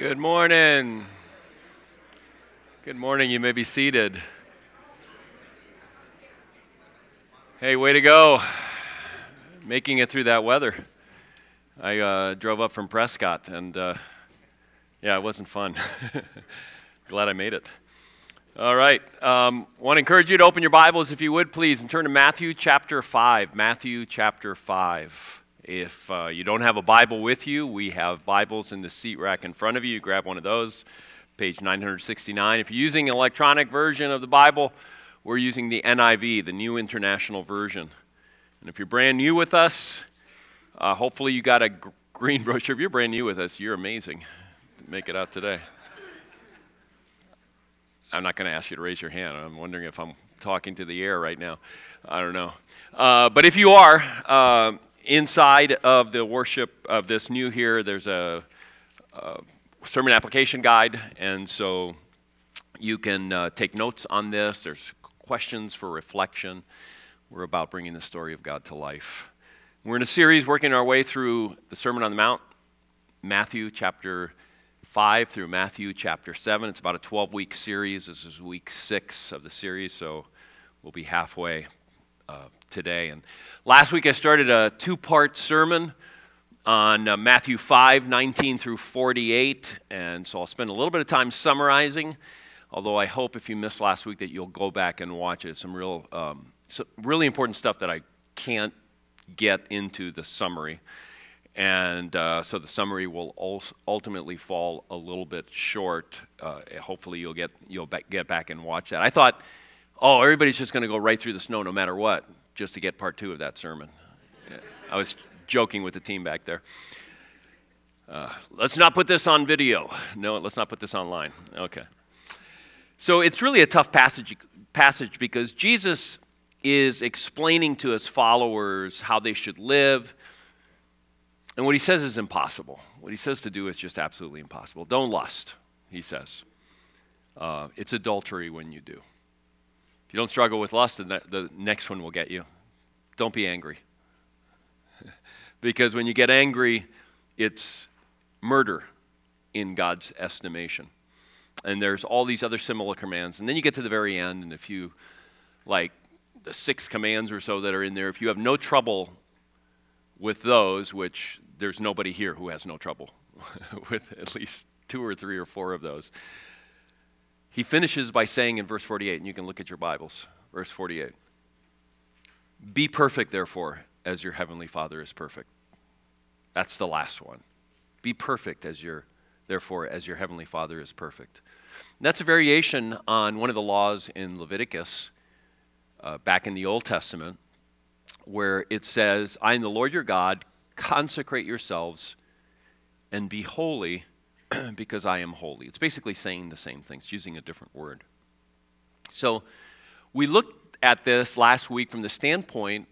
Good morning. Good morning. You may be seated. Hey, way to go. Making it through that weather. I uh, drove up from Prescott, and uh, yeah, it wasn't fun. Glad I made it. All right. Um, want to encourage you to open your Bibles, if you would, please, and turn to Matthew chapter 5. Matthew chapter 5. If uh, you don't have a Bible with you, we have Bibles in the seat rack in front of you. grab one of those, page 969. If you're using an electronic version of the Bible, we're using the NIV, the New International Version. And if you're brand new with us, uh, hopefully you got a green brochure. If you're brand new with us, you're amazing make it out today. I'm not going to ask you to raise your hand. I'm wondering if I'm talking to the air right now. I don't know. Uh, but if you are, uh, inside of the worship of this new here, there's a, a sermon application guide, and so you can uh, take notes on this. There's questions for reflection. We're about bringing the story of God to life. We're in a series working our way through the Sermon on the Mount, Matthew chapter 5 through Matthew chapter 7. It's about a 12 week series. This is week six of the series, so we'll be halfway uh, today. And last week I started a two part sermon on uh, Matthew 5 19 through 48. And so I'll spend a little bit of time summarizing, although I hope if you missed last week that you'll go back and watch it. Some real, um, some really important stuff that I can't get into the summary. And uh, so the summary will ultimately fall a little bit short. Uh, hopefully, you'll get you'll get back and watch that. I thought oh, everybody's just going to go right through the snow no matter what, just to get part two of that sermon. I was joking with the team back there. Uh, let's not put this on video. No, let's not put this online. Okay. So it's really a tough passage, passage because Jesus is explaining to his followers how they should live. And what he says is impossible. What he says to do is just absolutely impossible. Don't lust, he says. Uh, it's adultery when you do. If you don't struggle with lust, then the next one will get you. Don't be angry. because when you get angry, it's murder in God's estimation. And there's all these other similar commands. And then you get to the very end, and if you, like the six commands or so that are in there, if you have no trouble with those, which there's nobody here who has no trouble with at least two or three or four of those, he finishes by saying in verse 48, and you can look at your Bibles, verse 48 Be perfect, therefore, as your heavenly Father is perfect. That's the last one. Be perfect as your, therefore, as your heavenly Father is perfect. And that's a variation on one of the laws in Leviticus uh, back in the Old Testament, where it says, I am the Lord your God, consecrate yourselves and be holy because I am holy. It's basically saying the same thing, it's using a different word. So we looked at this last week from the standpoint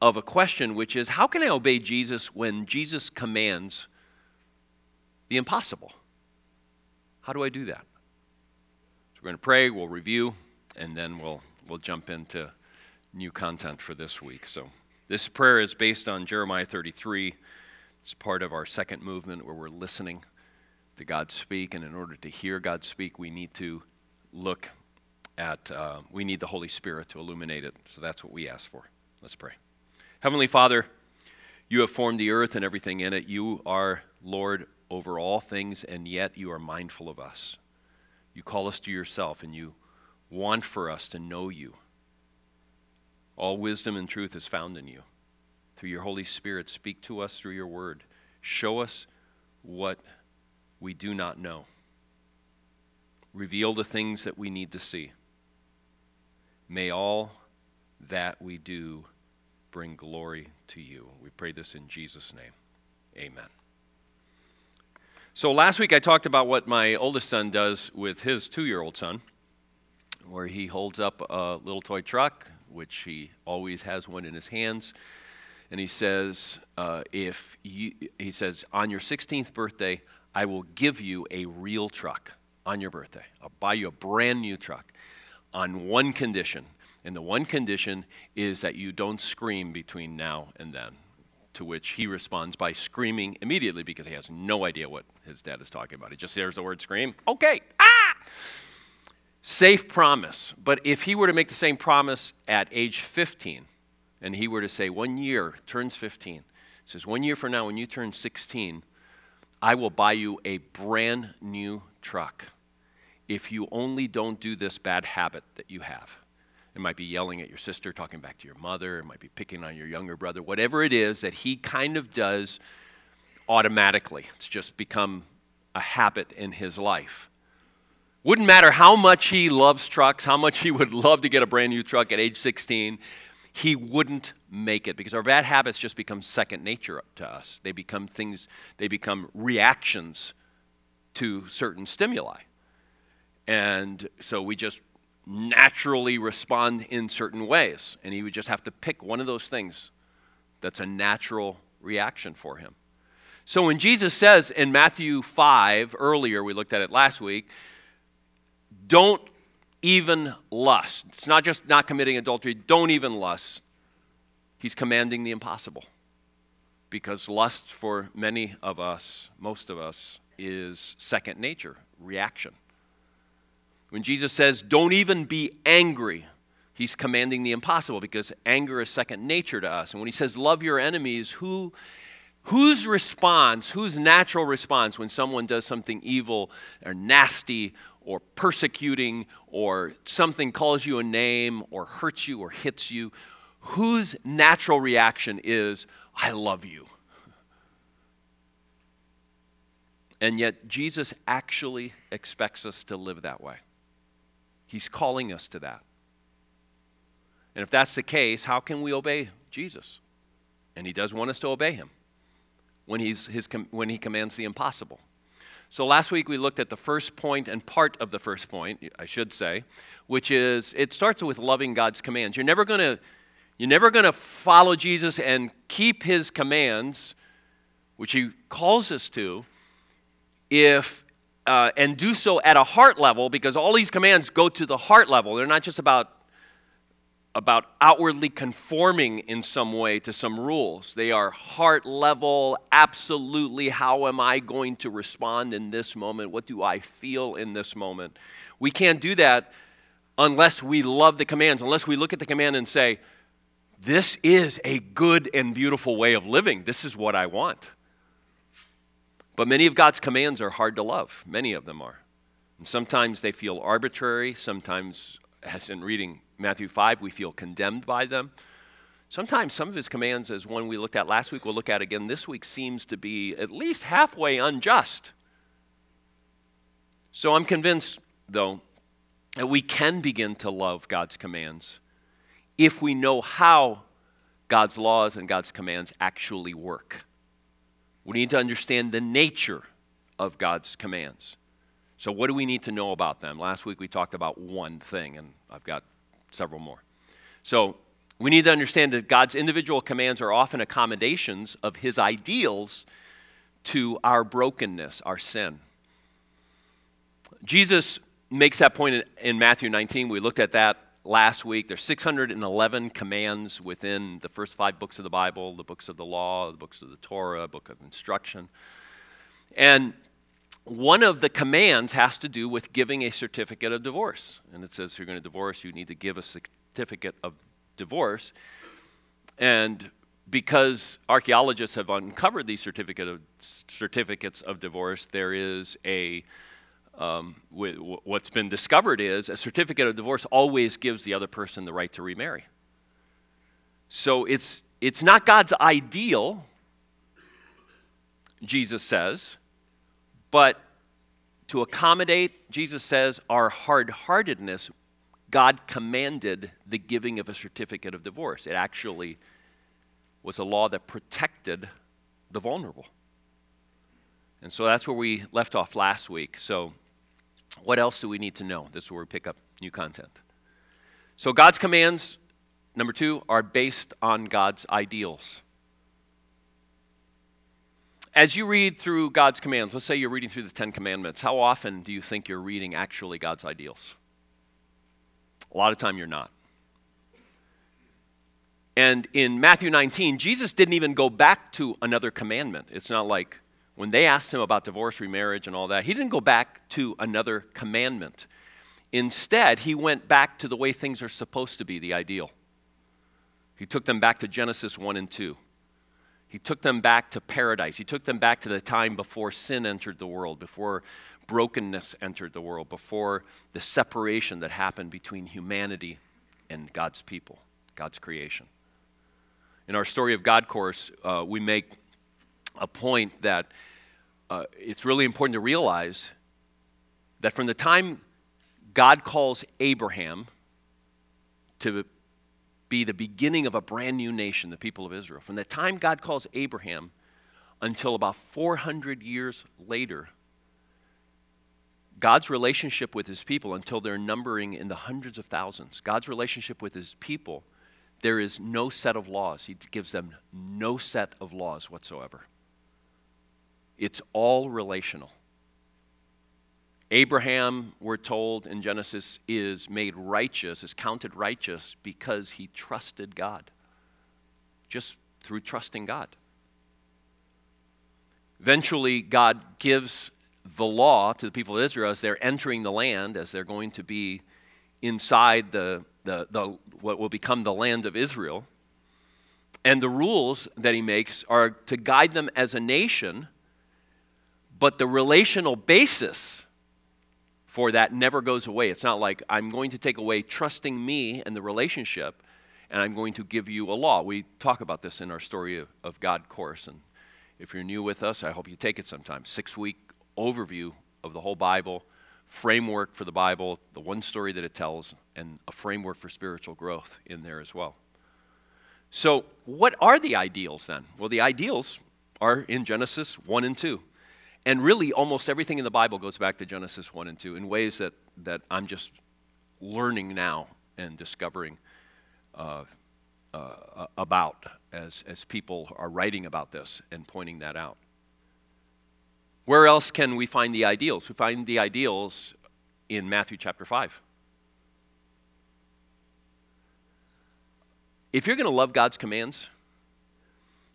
of a question, which is how can I obey Jesus when Jesus commands the impossible? How do I do that? So we're going to pray, we'll review, and then we'll, we'll jump into new content for this week. So this prayer is based on Jeremiah 33. It's part of our second movement where we're listening to God speak, and in order to hear God speak, we need to look at, uh, we need the Holy Spirit to illuminate it. So that's what we ask for. Let's pray. Heavenly Father, you have formed the earth and everything in it. You are Lord over all things, and yet you are mindful of us. You call us to yourself, and you want for us to know you. All wisdom and truth is found in you. Through your Holy Spirit, speak to us through your word. Show us what we do not know. Reveal the things that we need to see. May all that we do bring glory to you. We pray this in Jesus' name. Amen. So last week I talked about what my oldest son does with his two year old son, where he holds up a little toy truck, which he always has one in his hands. And he says, uh, if you, he says, on your 16th birthday, I will give you a real truck on your birthday. I'll buy you a brand new truck on one condition. And the one condition is that you don't scream between now and then. To which he responds by screaming immediately because he has no idea what his dad is talking about. He just hears the word scream. Okay, ah! Safe promise. But if he were to make the same promise at age 15, and he were to say, one year, turns 15, says, one year from now, when you turn 16, I will buy you a brand new truck if you only don't do this bad habit that you have. It might be yelling at your sister, talking back to your mother, it might be picking on your younger brother, whatever it is that he kind of does automatically. It's just become a habit in his life. Wouldn't matter how much he loves trucks, how much he would love to get a brand new truck at age 16, he wouldn't make it because our bad habits just become second nature to us. They become things, they become reactions to certain stimuli. And so we just naturally respond in certain ways. And he would just have to pick one of those things that's a natural reaction for him. So when Jesus says in Matthew 5, earlier, we looked at it last week, don't even lust. It's not just not committing adultery, don't even lust. He's commanding the impossible. Because lust for many of us, most of us, is second nature, reaction. When Jesus says, don't even be angry, he's commanding the impossible because anger is second nature to us. And when he says, love your enemies, who, whose response, whose natural response when someone does something evil or nasty or persecuting or something calls you a name or hurts you or hits you, whose natural reaction is, I love you? And yet, Jesus actually expects us to live that way. He's calling us to that. And if that's the case, how can we obey Jesus? And he does want us to obey him when, he's his, when he commands the impossible. So last week we looked at the first point and part of the first point, I should say, which is it starts with loving God's commands. You're never going to you're never going to follow Jesus and keep his commands, which he calls us to, if uh, and do so at a heart level because all these commands go to the heart level. They're not just about, about outwardly conforming in some way to some rules. They are heart level, absolutely. How am I going to respond in this moment? What do I feel in this moment? We can't do that unless we love the commands, unless we look at the command and say, This is a good and beautiful way of living. This is what I want. But many of God's commands are hard to love. Many of them are. And sometimes they feel arbitrary. Sometimes, as in reading Matthew 5, we feel condemned by them. Sometimes some of his commands, as one we looked at last week, we'll look at again this week, seems to be at least halfway unjust. So I'm convinced, though, that we can begin to love God's commands if we know how God's laws and God's commands actually work. We need to understand the nature of God's commands. So, what do we need to know about them? Last week we talked about one thing, and I've got several more. So, we need to understand that God's individual commands are often accommodations of His ideals to our brokenness, our sin. Jesus makes that point in, Matthew 19. We looked at that last week. There's 611 commands within the first five books of the Bible the books of the law, the books of the Torah, book of instruction. And one of the commands has to do with giving a certificate of divorce. And it says if you're going to divorce, you need to give a certificate of divorce. And because archaeologists have uncovered these certificate of, certificates of divorce, there is a um, what's been discovered is a certificate of divorce always gives the other person the right to remarry. So it's, it's not God's ideal, Jesus says, but to accommodate, Jesus says, our hard heartedness, God commanded the giving of a certificate of divorce. It actually was a law that protected the vulnerable. And so that's where we left off last week. So what else do we need to know? This is where we pick up new content. So, God's commands, number two, are based on God's ideals. As you read through God's commands, let's say you're reading through the Ten Commandments, how often do you think you're reading actually God's ideals? A lot of time you're not. And in Matthew 19, Jesus didn't even go back to another commandment. It's not like when they asked him about divorce, remarriage, and all that, he didn't go back to another commandment. Instead, he went back to the way things are supposed to be, the ideal. He took them back to Genesis 1 and 2. He took them back to paradise. He took them back to the time before sin entered the world, before brokenness entered the world, before the separation that happened between humanity and God's people, God's creation. In our Story of God course, uh, we make a point that uh, it's really important to realize that from the time God calls Abraham to be the beginning of a brand new nation, the people of Israel, from the time God calls Abraham until about 400 years later, God's relationship with his people until they're numbering in the hundreds of thousands, God's relationship with his people, there is no set of laws. He gives them no set of laws whatsoever. It's all relational. Abraham, we're told in Genesis, is made righteous, is counted righteous because he trusted God. Just through trusting God. Eventually, God gives the law to the people of Israel as they're entering the land, as they're going to be inside the, the, the, what will become the land of Israel. And the rules that he makes are to guide them as a nation, but the relational basis for that never goes away. It's not like I'm going to take away trusting me and the relationship, and I'm going to give you a law. We talk about this in our Story of, God course. And if you're new with us, I hope you take it sometime. Six week overview of the whole Bible, framework for the Bible, the one story that it tells, and a framework for spiritual growth in there as well. So, what are the ideals then? Well, the ideals are in Genesis 1 and 2. And really, almost everything in the Bible goes back to Genesis 1 and 2 in ways that, that I'm just learning now and discovering uh, uh, about as, as people are writing about this and pointing that out. Where else can we find the ideals? We find the ideals in Matthew chapter 5. If you're going to love God's commands,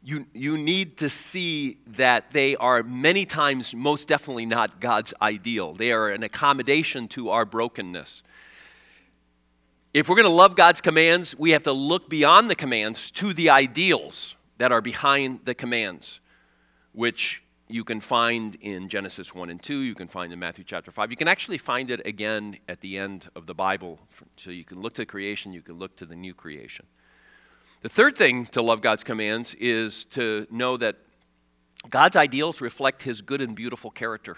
you, you need to see that they are many times most definitely not God's ideal. They are an accommodation to our brokenness. If we're going to love God's commands, we have to look beyond the commands to the ideals that are behind the commands, which you can find in Genesis 1 and 2, you can find in Matthew chapter 5. You can actually find it again at the end of the Bible. So you can look to creation, you can look to the new creation. The third thing to love God's commands is to know that God's ideals reflect his good and beautiful character.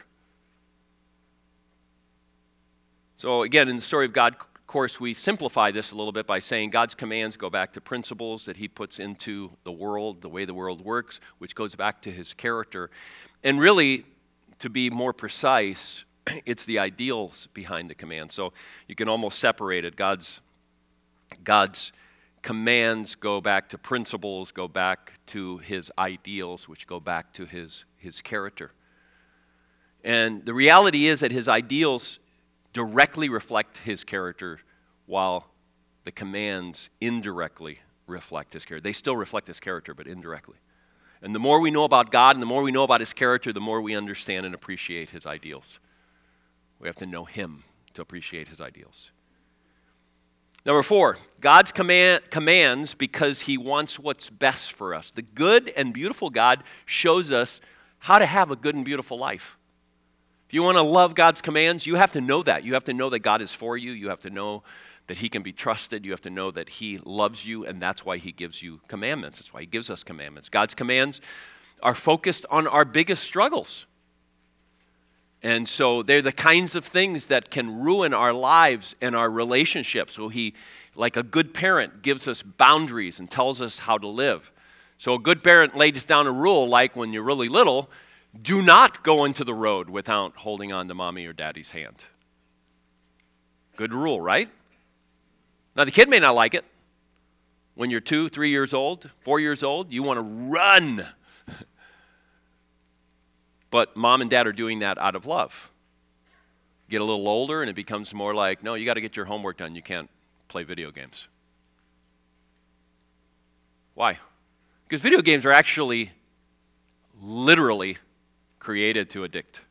So, again, in the story of God of course, we simplify this a little bit by saying God's commands go back to principles that He puts into the world, the way the world works, which goes back to His character. And really, to be more precise, it's the ideals behind the command. So you can almost separate it. God's, God's commands go back to principles, go back to His ideals, which go back to His, his character. And the reality is that His ideals directly reflect his character, while the commands indirectly reflect his character. They still reflect his character, but indirectly. And the more we know about God and the more we know about his character, the more we understand and appreciate his ideals. We have to know him to appreciate his ideals. Number four, God's command, commands because he wants what's best for us. The good and beautiful God shows us how to have a good and beautiful life. If you want to love God's commands, you have to know that. You have to know that God is for you. You have to know that He can be trusted. You have to know that He loves you, and that's why He gives you commandments. That's why He gives us commandments. God's commands are focused on our biggest struggles. And so they're the kinds of things that can ruin our lives and our relationships. So He, like a good parent, gives us boundaries and tells us how to live. So a good parent lays down a rule like when you're really little, do not go into the road without holding on to mommy or daddy's hand. Good rule, right? Now, the kid may not like it. When you're two, three years old, four years old, you want to run. But mom and dad are doing that out of love. Get a little older, and it becomes more like, no, you got to get your homework done. You can't play video games. Why? Because video games are actually literally created to addict.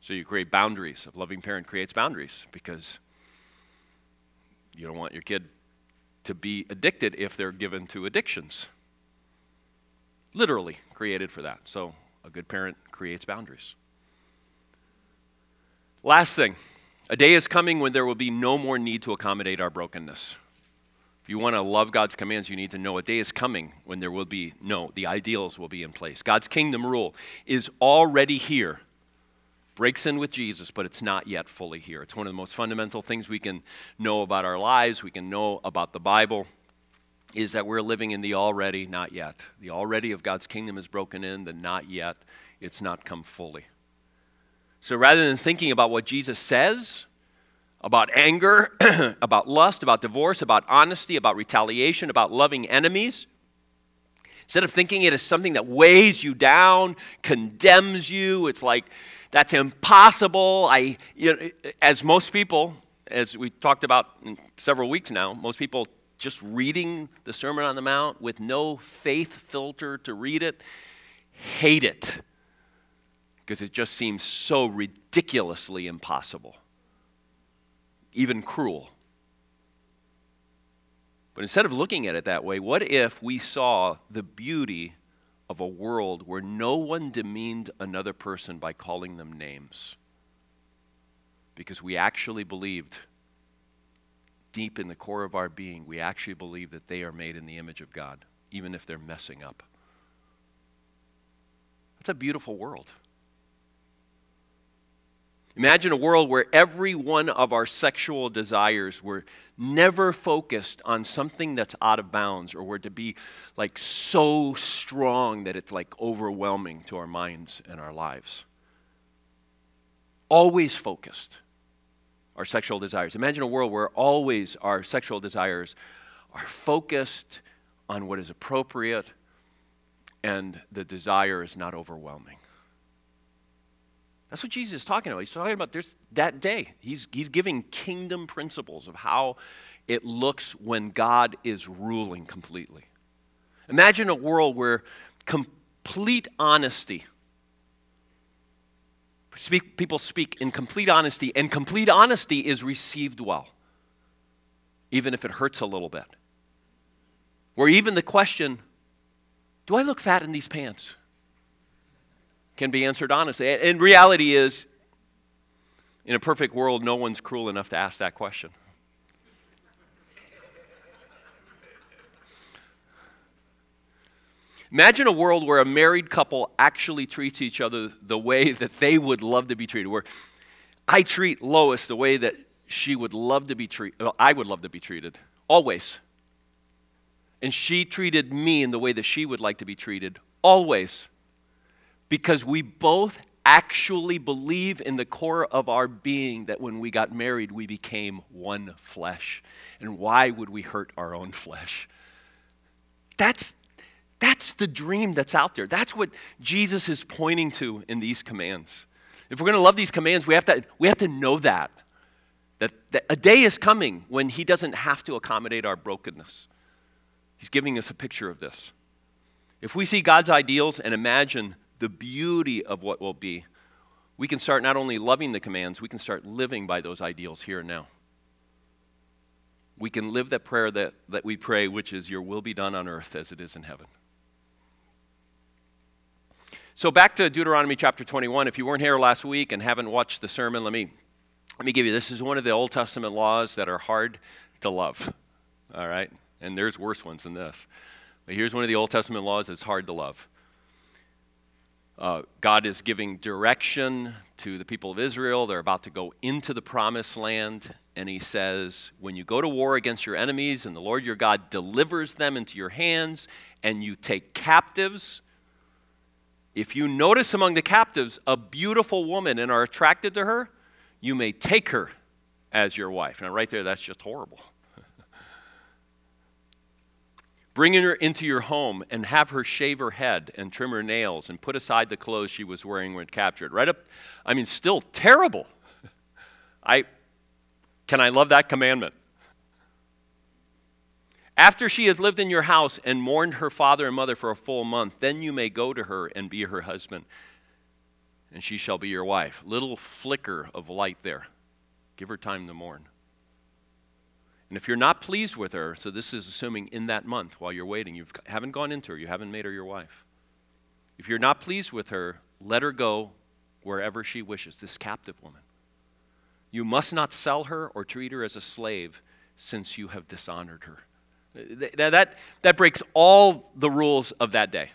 So you create boundaries. A loving parent creates boundaries because you don't want your kid to be addicted if they're given to addictions. Literally created for that. So a good parent creates boundaries. Last thing a day is coming when there will be no more need to accommodate our brokenness. If you want to love God's commands, you need to know a day is coming when there will be no, the ideals will be in place. God's kingdom rule is already here. Breaks in with Jesus, but it's not yet fully here. It's one of the most fundamental things we can know about our lives, we can know about the Bible, is that we're living in the already, not yet. The already of God's kingdom is broken in, the not yet, it's not come fully. So rather than thinking about what Jesus says, about anger, about lust, about divorce, about honesty, about retaliation, about loving enemies, instead of thinking it as something that weighs you down, condemns you, it's like, that's impossible. I, you know, as most people, as we talked about several weeks now, most people just reading the Sermon on the Mount with no faith filter to read it, hate it because it just seems so ridiculously impossible, even cruel. But instead of looking at it that way, what if we saw the beauty of a world where no one demeaned another person by calling them names? Because we actually believed, deep in the core of our being, we actually believe that they are made in the image of God, even if they're messing up. That's a beautiful world. Imagine a world where every one of our sexual desires were never focused on something that's out of bounds or were to be like so strong that it's like overwhelming to our minds and our lives. Always focused our sexual desires. Imagine a world where always our sexual desires are focused on what is appropriate and the desire is not overwhelming. That's what Jesus is talking about. He's talking about there's that day. He's, he's giving kingdom principles of how it looks when God is ruling completely. Imagine a world where complete honesty, speak, people speak in complete honesty, and complete honesty is received well, even if it hurts a little bit. Where even the question, do I look fat in these pants? can be answered honestly. And reality is, in a perfect world, no one's cruel enough to ask that question. Imagine a world where a married couple actually treats each other the way that they would love to be treated. Where I treat Lois the way that she would love to be treated, well, I would love to be treated, always. And she treated me in the way that she would like to be treated, always because we both actually believe in the core of our being that when we got married, we became one flesh. And why would we hurt our own flesh? That's, that's the dream that's out there. That's what Jesus is pointing to in these commands. If we're going to love these commands, we have to, we have to know that. That, that a day is coming when He doesn't have to accommodate our brokenness. He's giving us a picture of this. If we see God's ideals and imagine the beauty of what will be, we can start not only loving the commands, we can start living by those ideals here and now. We can live that prayer that, that we pray, which is, Your will be done on earth as it is in heaven. So, back to Deuteronomy chapter 21. If you weren't here last week and haven't watched the sermon, let me, let me give you this is one of the Old Testament laws that are hard to love. All right? And there's worse ones than this. But here's one of the Old Testament laws that's hard to love. Uh, God is giving direction to the people of Israel. They're about to go into the promised land. And he says, When you go to war against your enemies and the Lord your God delivers them into your hands and you take captives, if you notice among the captives a beautiful woman and are attracted to her, you may take her as your wife. Now, right there, that's just horrible. Bringing her into your home and have her shave her head and trim her nails and put aside the clothes she was wearing when captured. Right up, I mean, still terrible. I can I love that commandment? After she has lived in your house and mourned her father and mother for a full month, then you may go to her and be her husband, and she shall be your wife. Little flicker of light there. Give her time to mourn. And if you're not pleased with her, so this is assuming in that month while you're waiting, you haven't gone into her, you haven't made her your wife. If you're not pleased with her, let her go wherever she wishes, this captive woman. You must not sell her or treat her as a slave since you have dishonored her. That, that, that breaks all the rules of that day.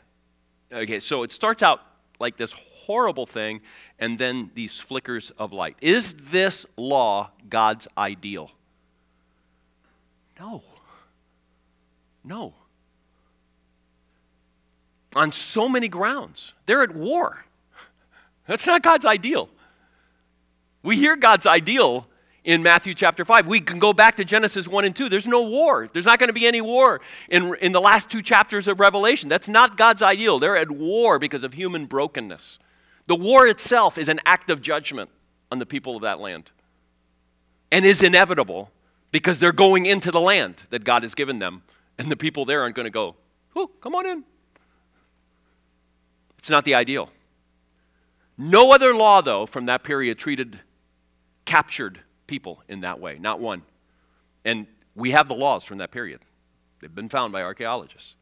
Okay, so it starts out like this horrible thing and then these flickers of light. Is this law God's ideal? No. No. On so many grounds. They're at war. That's not God's ideal. We hear God's ideal in Matthew chapter 5. We can go back to Genesis 1 and 2. There's no war. There's not going to be any war in, in the last two chapters of Revelation. That's not God's ideal. They're at war because of human brokenness. The war itself is an act of judgment on the people of that land and is inevitable because they're going into the land that God has given them, and the people there aren't going to go, oh, come on in. It's not the ideal. No other law, though, from that period treated captured people in that way, not one. And we have the laws from that period, they've been found by archaeologists.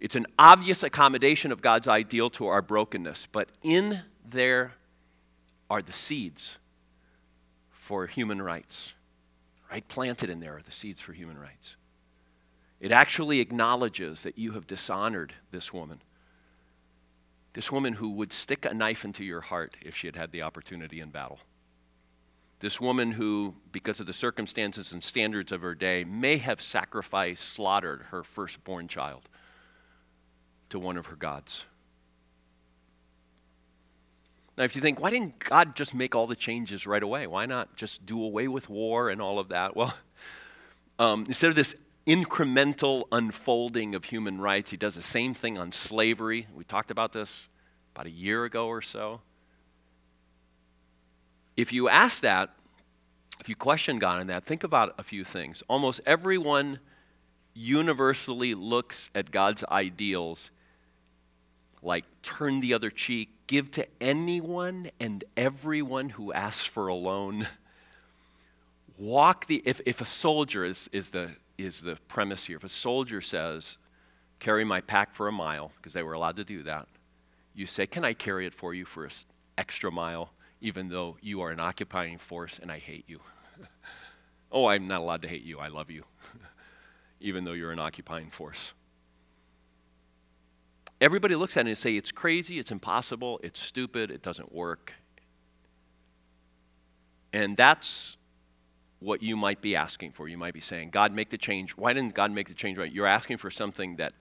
It's an obvious accommodation of God's ideal to our brokenness, but in there are the seeds for human rights right? Planted in there are the seeds for human rights. It actually acknowledges that you have dishonored this woman. This woman who would stick a knife into your heart if she had had the opportunity in battle. This woman who, because of the circumstances and standards of her day, may have sacrificed, slaughtered her firstborn child to one of her gods. Now, if you think, why didn't God just make all the changes right away? Why not just do away with war and all of that? Well, um, instead of this incremental unfolding of human rights, he does the same thing on slavery. We talked about this about a year ago or so. If you ask that, if you question God on that, think about a few things. Almost everyone universally looks at God's ideals like turn the other cheek, give to anyone and everyone who asks for a loan. Walk the, if, if a soldier is, is, the, is the premise here, if a soldier says, carry my pack for a mile, because they were allowed to do that, you say, can I carry it for you for an extra mile, even though you are an occupying force and I hate you? oh, I'm not allowed to hate you, I love you, even though you're an occupying force everybody looks at it and say it's crazy, it's impossible, it's stupid, it doesn't work. And that's what you might be asking for. You might be saying, God, make the change. Why didn't God make the change right? You're asking for something that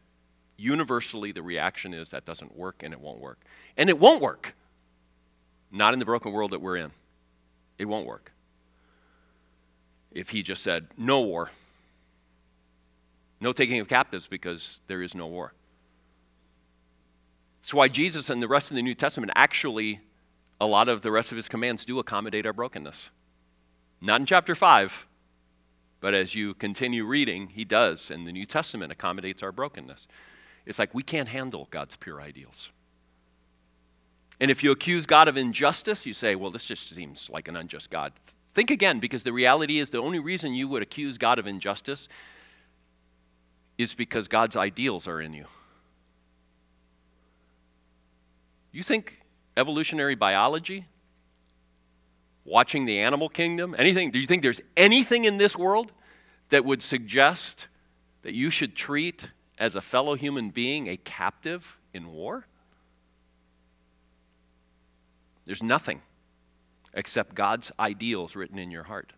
universally the reaction is that doesn't work and it won't work. And it won't work. Not in the broken world that we're in. It won't work. If he just said, no war, no taking of captives because there is no war. That's why Jesus and the rest of the New Testament actually, a lot of the rest of his commands do accommodate our brokenness. Not in chapter 5, but as you continue reading, he does, and the New Testament accommodates our brokenness. It's like we can't handle God's pure ideals. And if you accuse God of injustice, you say, well, this just seems like an unjust God. Think again, because the reality is the only reason you would accuse God of injustice is because God's ideals are in you. You think evolutionary biology, watching the animal kingdom, anything, do you think there's anything in this world that would suggest that you should treat as a fellow human being a captive in war? There's nothing except God's ideals written in your heart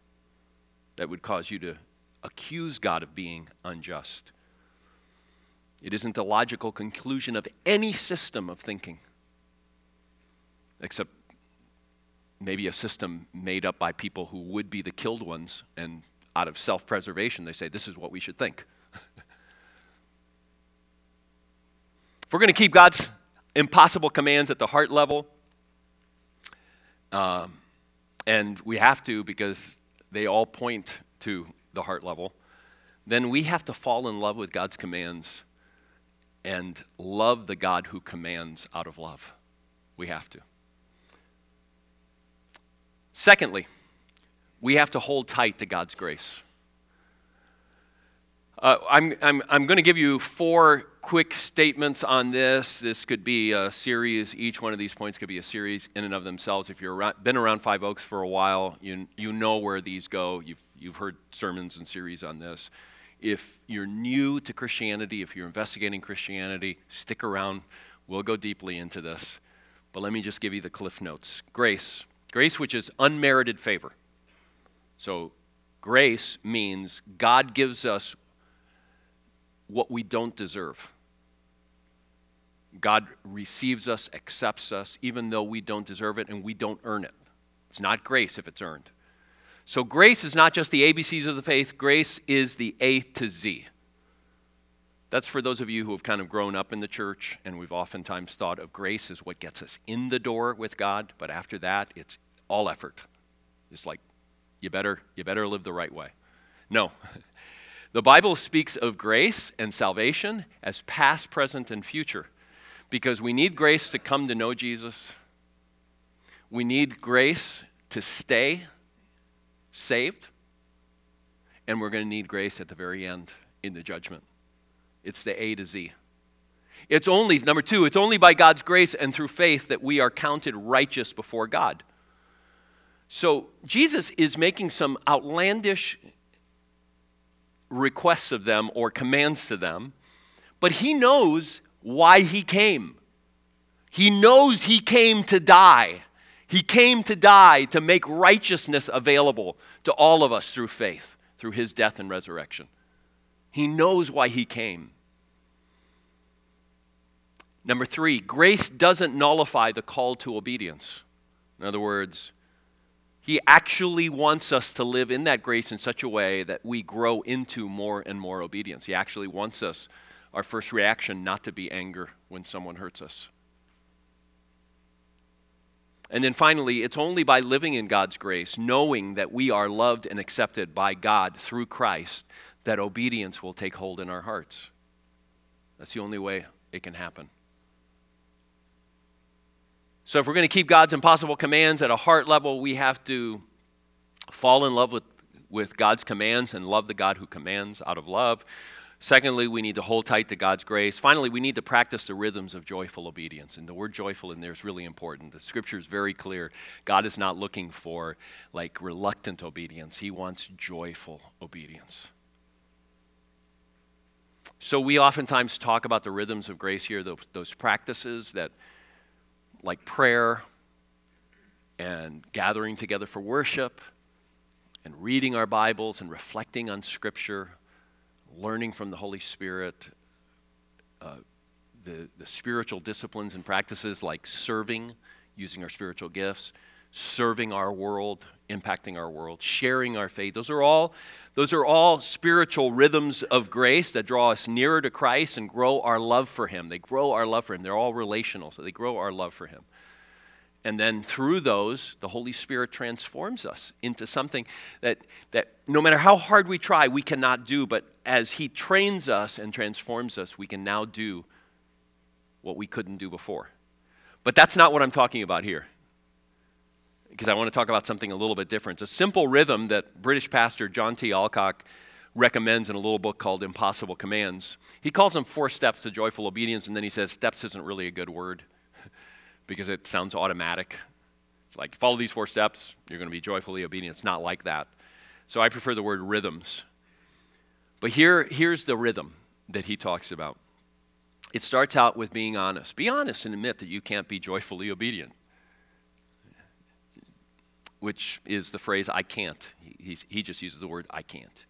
that would cause you to accuse God of being unjust. It isn't the logical conclusion of any system of thinking except maybe a system made up by people who would be the killed ones, and out of self preservation, they say, this is what we should think. if we're going to keep God's impossible commands at the heart level, um, and we have to because they all point to the heart level, then we have to fall in love with God's commands and love the God who commands out of love. We have to. Secondly, we have to hold tight to God's grace. Uh, I'm, I'm, I'm going to give you four quick statements on this. This could be a series. Each one of these points could be a series in and of themselves. If you've been around Five Oaks for a while, you, you know where these go. You've, you've heard sermons and series on this. If you're new to Christianity, if you're investigating Christianity, stick around. We'll go deeply into this. But let me just give you the cliff notes. Grace. Grace, which is unmerited favor. So, grace means God gives us what we don't deserve. God receives us, accepts us, even though we don't deserve it and we don't earn it. It's not grace if it's earned. So, grace is not just the ABCs of the faith, grace is the A to Z. That's for those of you who have kind of grown up in the church, and we've oftentimes thought of grace as what gets us in the door with God, but after that, it's all effort. It's like, you better, you better live the right way. No. The Bible speaks of grace and salvation as past, present, and future because we need grace to come to know Jesus. We need grace to stay saved. And we're going to need grace at the very end in the judgment. It's the A to Z. It's only, number two, it's only by God's grace and through faith that we are counted righteous before God. So Jesus is making some outlandish requests of them or commands to them, but he knows why he came. He knows he came to die. He came to die to make righteousness available to all of us through faith, through his death and resurrection. He knows why he came. Number three, grace doesn't nullify the call to obedience. In other words, he actually wants us to live in that grace in such a way that we grow into more and more obedience. He actually wants us, our first reaction, not to be anger when someone hurts us. And then finally, it's only by living in God's grace, knowing that we are loved and accepted by God through Christ, that obedience will take hold in our hearts. That's the only way it can happen. So, if we're going to keep God's impossible commands at a heart level, we have to fall in love with, with God's commands and love the God who commands out of love. Secondly, we need to hold tight to God's grace. Finally, we need to practice the rhythms of joyful obedience. And the word joyful in there is really important. The scripture is very clear. God is not looking for like reluctant obedience, He wants joyful obedience. So, we oftentimes talk about the rhythms of grace here, those, those practices that like prayer and gathering together for worship and reading our Bibles and reflecting on Scripture, learning from the Holy Spirit, uh, the, the spiritual disciplines and practices like serving, using our spiritual gifts, serving our world, impacting our world, sharing our faith. Those are all those are all spiritual rhythms of grace that draw us nearer to Christ and grow our love for him. They grow our love for him. They're all relational, so they grow our love for him. And then through those, the Holy Spirit transforms us into something that, that no matter how hard we try, we cannot do. But as He trains us and transforms us, we can now do what we couldn't do before. But that's not what I'm talking about here because I want to talk about something a little bit different. It's a simple rhythm that British pastor John T. Alcock recommends in a little book called Impossible Commands. He calls them four steps to joyful obedience, and then he says steps isn't really a good word because it sounds automatic. It's like follow these four steps, you're going to be joyfully obedient. It's not like that. So I prefer the word rhythms. But here, here's the rhythm that he talks about. It starts out with being honest. Be honest and admit that you can't be joyfully obedient which is the phrase I can't. He, he just uses the word I can't.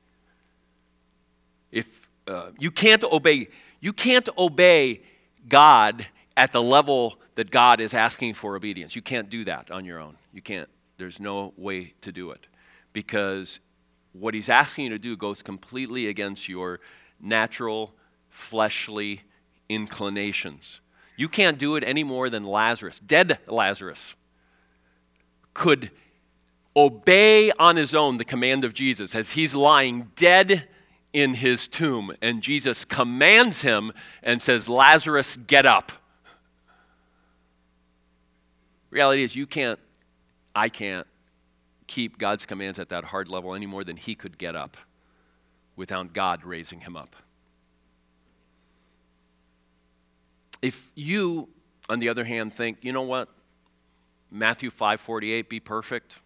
If uh, you can't obey, you can't obey God at the level that God is asking for obedience. You can't do that on your own. You can't. There's no way to do it because what he's asking you to do goes completely against your natural fleshly inclinations. You can't do it any more than Lazarus, dead Lazarus, could obey on his own the command of Jesus as he's lying dead in his tomb, and Jesus commands him and says, Lazarus, get up. Reality is, you can't, I can't keep God's commands at that hard level any more than he could get up without God raising him up. If you, on the other hand, think, you know what, Matthew 5:48, be perfect.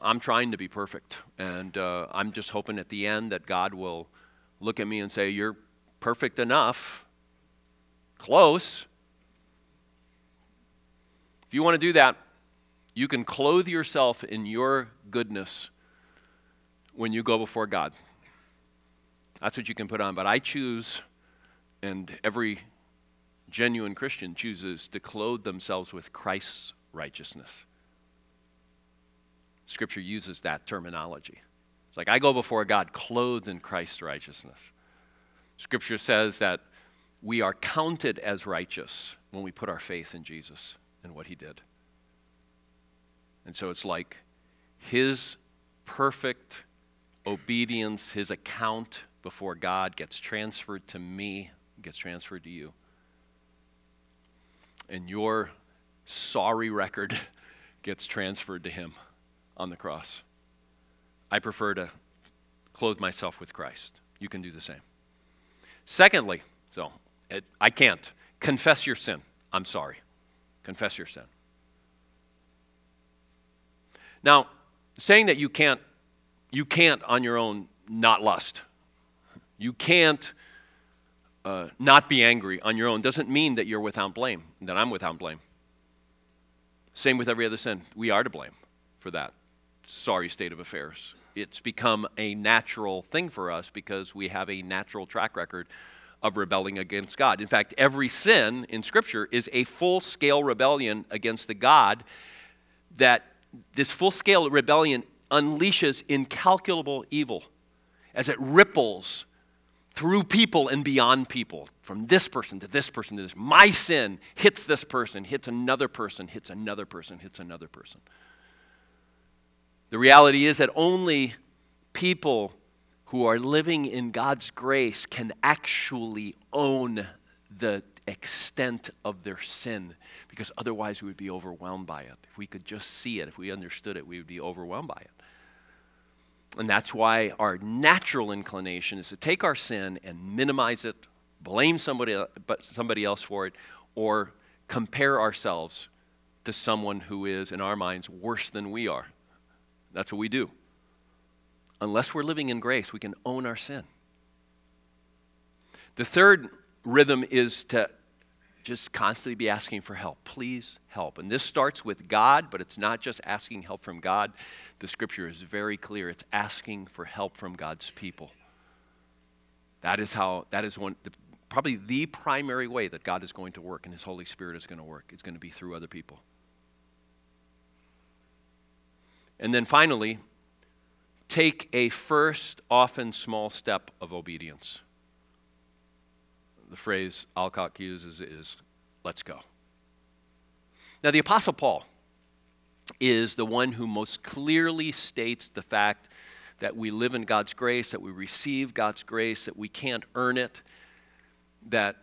I'm trying to be perfect, and uh, I'm just hoping at the end that God will look at me and say, "You're perfect enough, close." If you want to do that, you can clothe yourself in your goodness when you go before God. That's what you can put on. But I choose, and every genuine Christian chooses to clothe themselves with Christ's righteousness. Scripture uses that terminology. It's like I go before God clothed in Christ's righteousness. Scripture says that we are counted as righteous when we put our faith in Jesus and what he did. And so it's like his perfect obedience, his account before God gets transferred to me, gets transferred to you. And your sorry record gets transferred to him on the cross. I prefer to clothe myself with Christ. You can do the same. Secondly, so it, I can't. Confess your sin. I'm sorry. Confess your sin. Now, saying that you can't, you can't on your own not lust. You can't uh, not be angry on your own doesn't mean that you're without blame, that I'm without blame. Same with every other sin. We are to blame for that sorry state of affairs. It's become a natural thing for us because we have a natural track record of rebelling against God. In fact, every sin in Scripture is a full scale rebellion against the God that this full scale rebellion unleashes incalculable evil as it ripples through people and beyond people, from this person to this person to this. My sin hits this person, hits another person, hits another person, hits another person. The reality is that only people who are living in God's grace can actually own the extent of their sin because otherwise we would be overwhelmed by it. If we could just see it, if we understood it, we would be overwhelmed by it. And that's why our natural inclination is to take our sin and minimize it, blame somebody, somebody else for it, or compare ourselves to someone who is, in our minds, worse than we are. That's what we do. Unless we're living in grace, we can own our sin. The third rhythm is to just constantly be asking for help. Please help. And this starts with God, but it's not just asking help from God. The scripture is very clear. It's asking for help from God's people. That is how, that is one, the, probably the primary way that God is going to work and His Holy Spirit is going to work. It's going to be through other people. And then finally, take a first, often small step of obedience. The phrase Allcock uses is, let's go. Now, the Apostle Paul is the one who most clearly states the fact that we live in God's grace, that we receive God's grace, that we can't earn it, that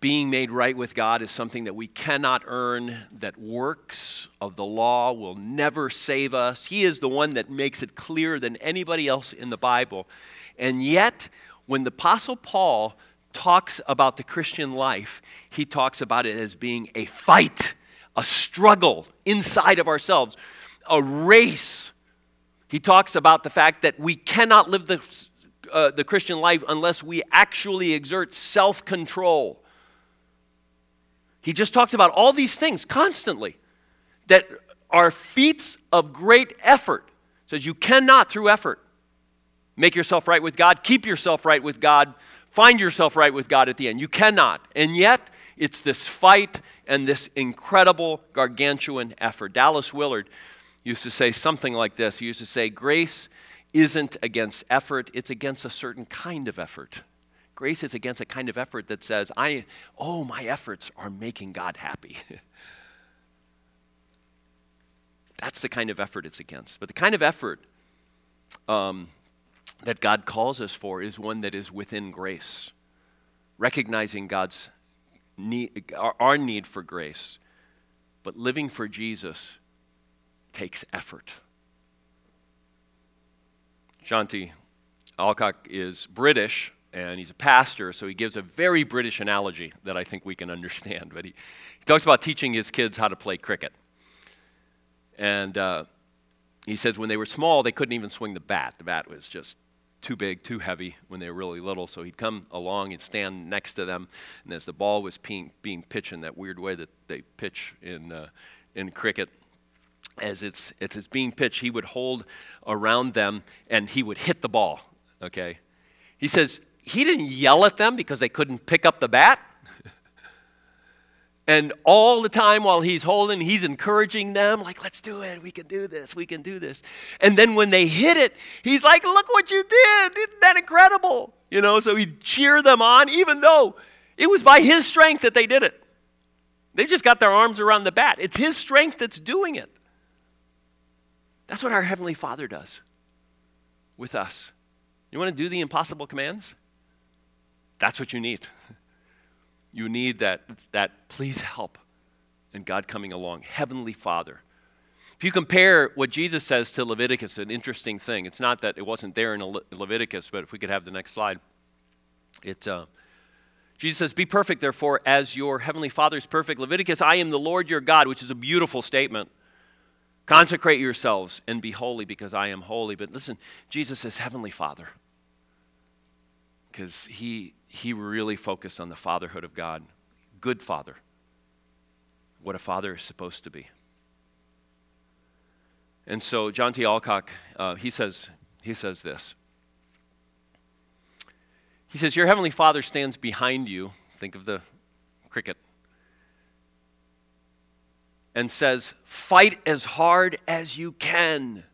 being made right with God is something that we cannot earn, that works of the law will never save us. He is the one that makes it clearer than anybody else in the Bible. And yet, when the Apostle Paul talks about the Christian life, he talks about it as being a fight, a struggle inside of ourselves, a race. He talks about the fact that we cannot live the, uh, the Christian life unless we actually exert self control he just talks about all these things constantly that are feats of great effort. Says you cannot, through effort, make yourself right with God, keep yourself right with God, find yourself right with God at the end. You cannot. And yet, it's this fight and this incredible gargantuan effort. Dallas Willard used to say something like this. He used to say, Grace isn't against effort, it's against a certain kind of effort. Grace is against a kind of effort that says, I, oh, my efforts are making God happy. That's the kind of effort it's against. But the kind of effort um, that God calls us for is one that is within grace, recognizing God's need, our need for grace. But living for Jesus takes effort. Jonty Allcock is British and he's a pastor, so he gives a very British analogy that I think we can understand. But he, he talks about teaching his kids how to play cricket. And uh, he says when they were small, they couldn't even swing the bat. The bat was just too big, too heavy when they were really little. So he'd come along and stand next to them, and as the ball was being, being pitched in that weird way that they pitch in, uh, in cricket, as it's, as it's being pitched, he would hold around them and he would hit the ball. Okay? He says he didn't yell at them because they couldn't pick up the bat. and all the time while he's holding, he's encouraging them, like, let's do it. We can do this. We can do this. And then when they hit it, he's like, look what you did. Isn't that incredible? You know, so he'd cheer them on, even though it was by his strength that they did it. They just got their arms around the bat. It's his strength that's doing it. That's what our Heavenly Father does with us. You want to do the impossible commands? That's what you need. You need that, that please help, and God coming along. Heavenly Father. If you compare what Jesus says to Leviticus, an interesting thing. It's not that it wasn't there in Le- Leviticus, but if we could have the next slide. It, uh, Jesus says, Be perfect, therefore, as your heavenly Father is perfect. Leviticus, I am the Lord your God, which is a beautiful statement. Consecrate yourselves and be holy because I am holy. But listen, Jesus is Heavenly Father because he, he really focused on the fatherhood of God. Good father. What a father is supposed to be. And so Jonty Allcock, uh, he, says, he says this. He says, Your heavenly father stands behind you. Think of the cricket and says, Fight as hard as you can.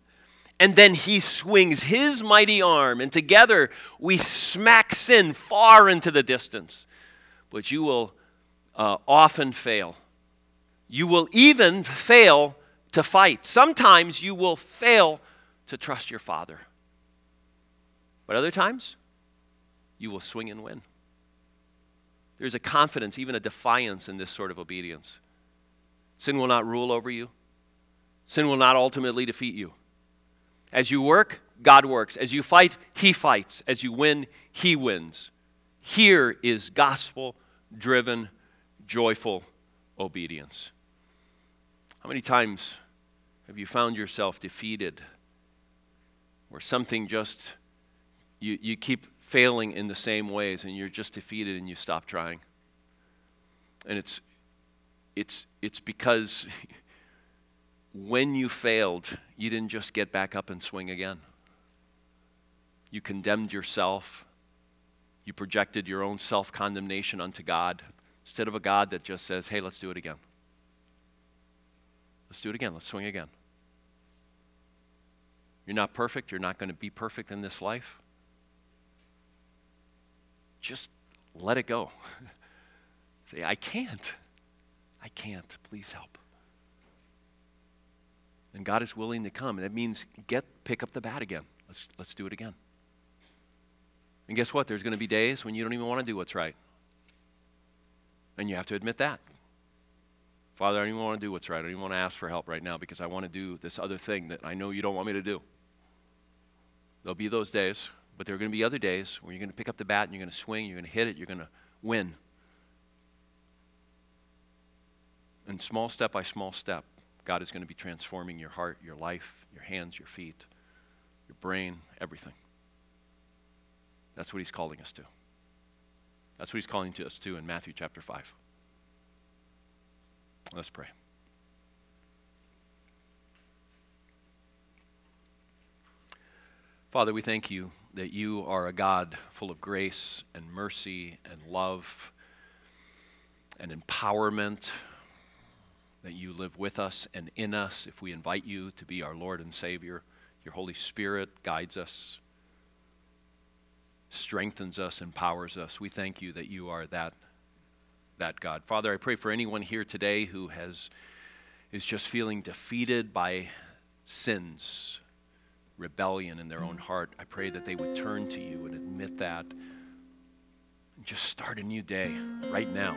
And then he swings his mighty arm, and together we smack sin far into the distance. But you will uh, often fail. You will even fail to fight. Sometimes you will fail to trust your Father. But other times, you will swing and win. There's a confidence, even a defiance in this sort of obedience. Sin will not rule over you, sin will not ultimately defeat you. As you work, God works. As you fight, He fights. As you win, He wins. Here is gospel driven, joyful obedience. How many times have you found yourself defeated or something just, you, you keep failing in the same ways and you're just defeated and you stop trying? And it's, it's, it's because when you failed, you didn't just get back up and swing again. You condemned yourself. You projected your own self condemnation onto God instead of a God that just says, hey, let's do it again. Let's do it again. Let's swing again. You're not perfect. You're not going to be perfect in this life. Just let it go. Say, I can't. I can't. Please help. And God is willing to come. And that means get pick up the bat again. Let's let's do it again. And guess what? There's going to be days when you don't even want to do what's right. And you have to admit that. Father, I don't even want to do what's right. I don't even want to ask for help right now because I want to do this other thing that I know you don't want me to do. There'll be those days, but there are going to be other days where you're going to pick up the bat and you're going to swing, you're going to hit it, you're going to win. And small step by small step, God is going to be transforming your heart, your life, your hands, your feet, your brain, everything. That's what he's calling us to. That's what he's calling to us to in Matthew chapter 5. Let's pray. Father, we thank you that you are a God full of grace and mercy and love and empowerment that you live with us and in us if we invite you to be our Lord and Savior. Your Holy Spirit guides us, strengthens us, empowers us. We thank you that you are that, that God. Father, I pray for anyone here today who has, is just feeling defeated by sins, rebellion in their own heart, I pray that they would turn to you and admit that and just start a new day right now.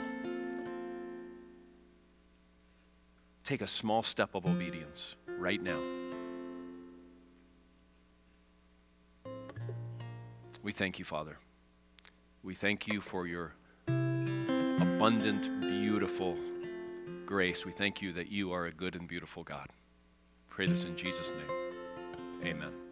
Take a small step of obedience right now. We thank you, Father. We thank you for your abundant, beautiful grace. We thank you that you are a good and beautiful God. Pray this in Jesus' name. Amen.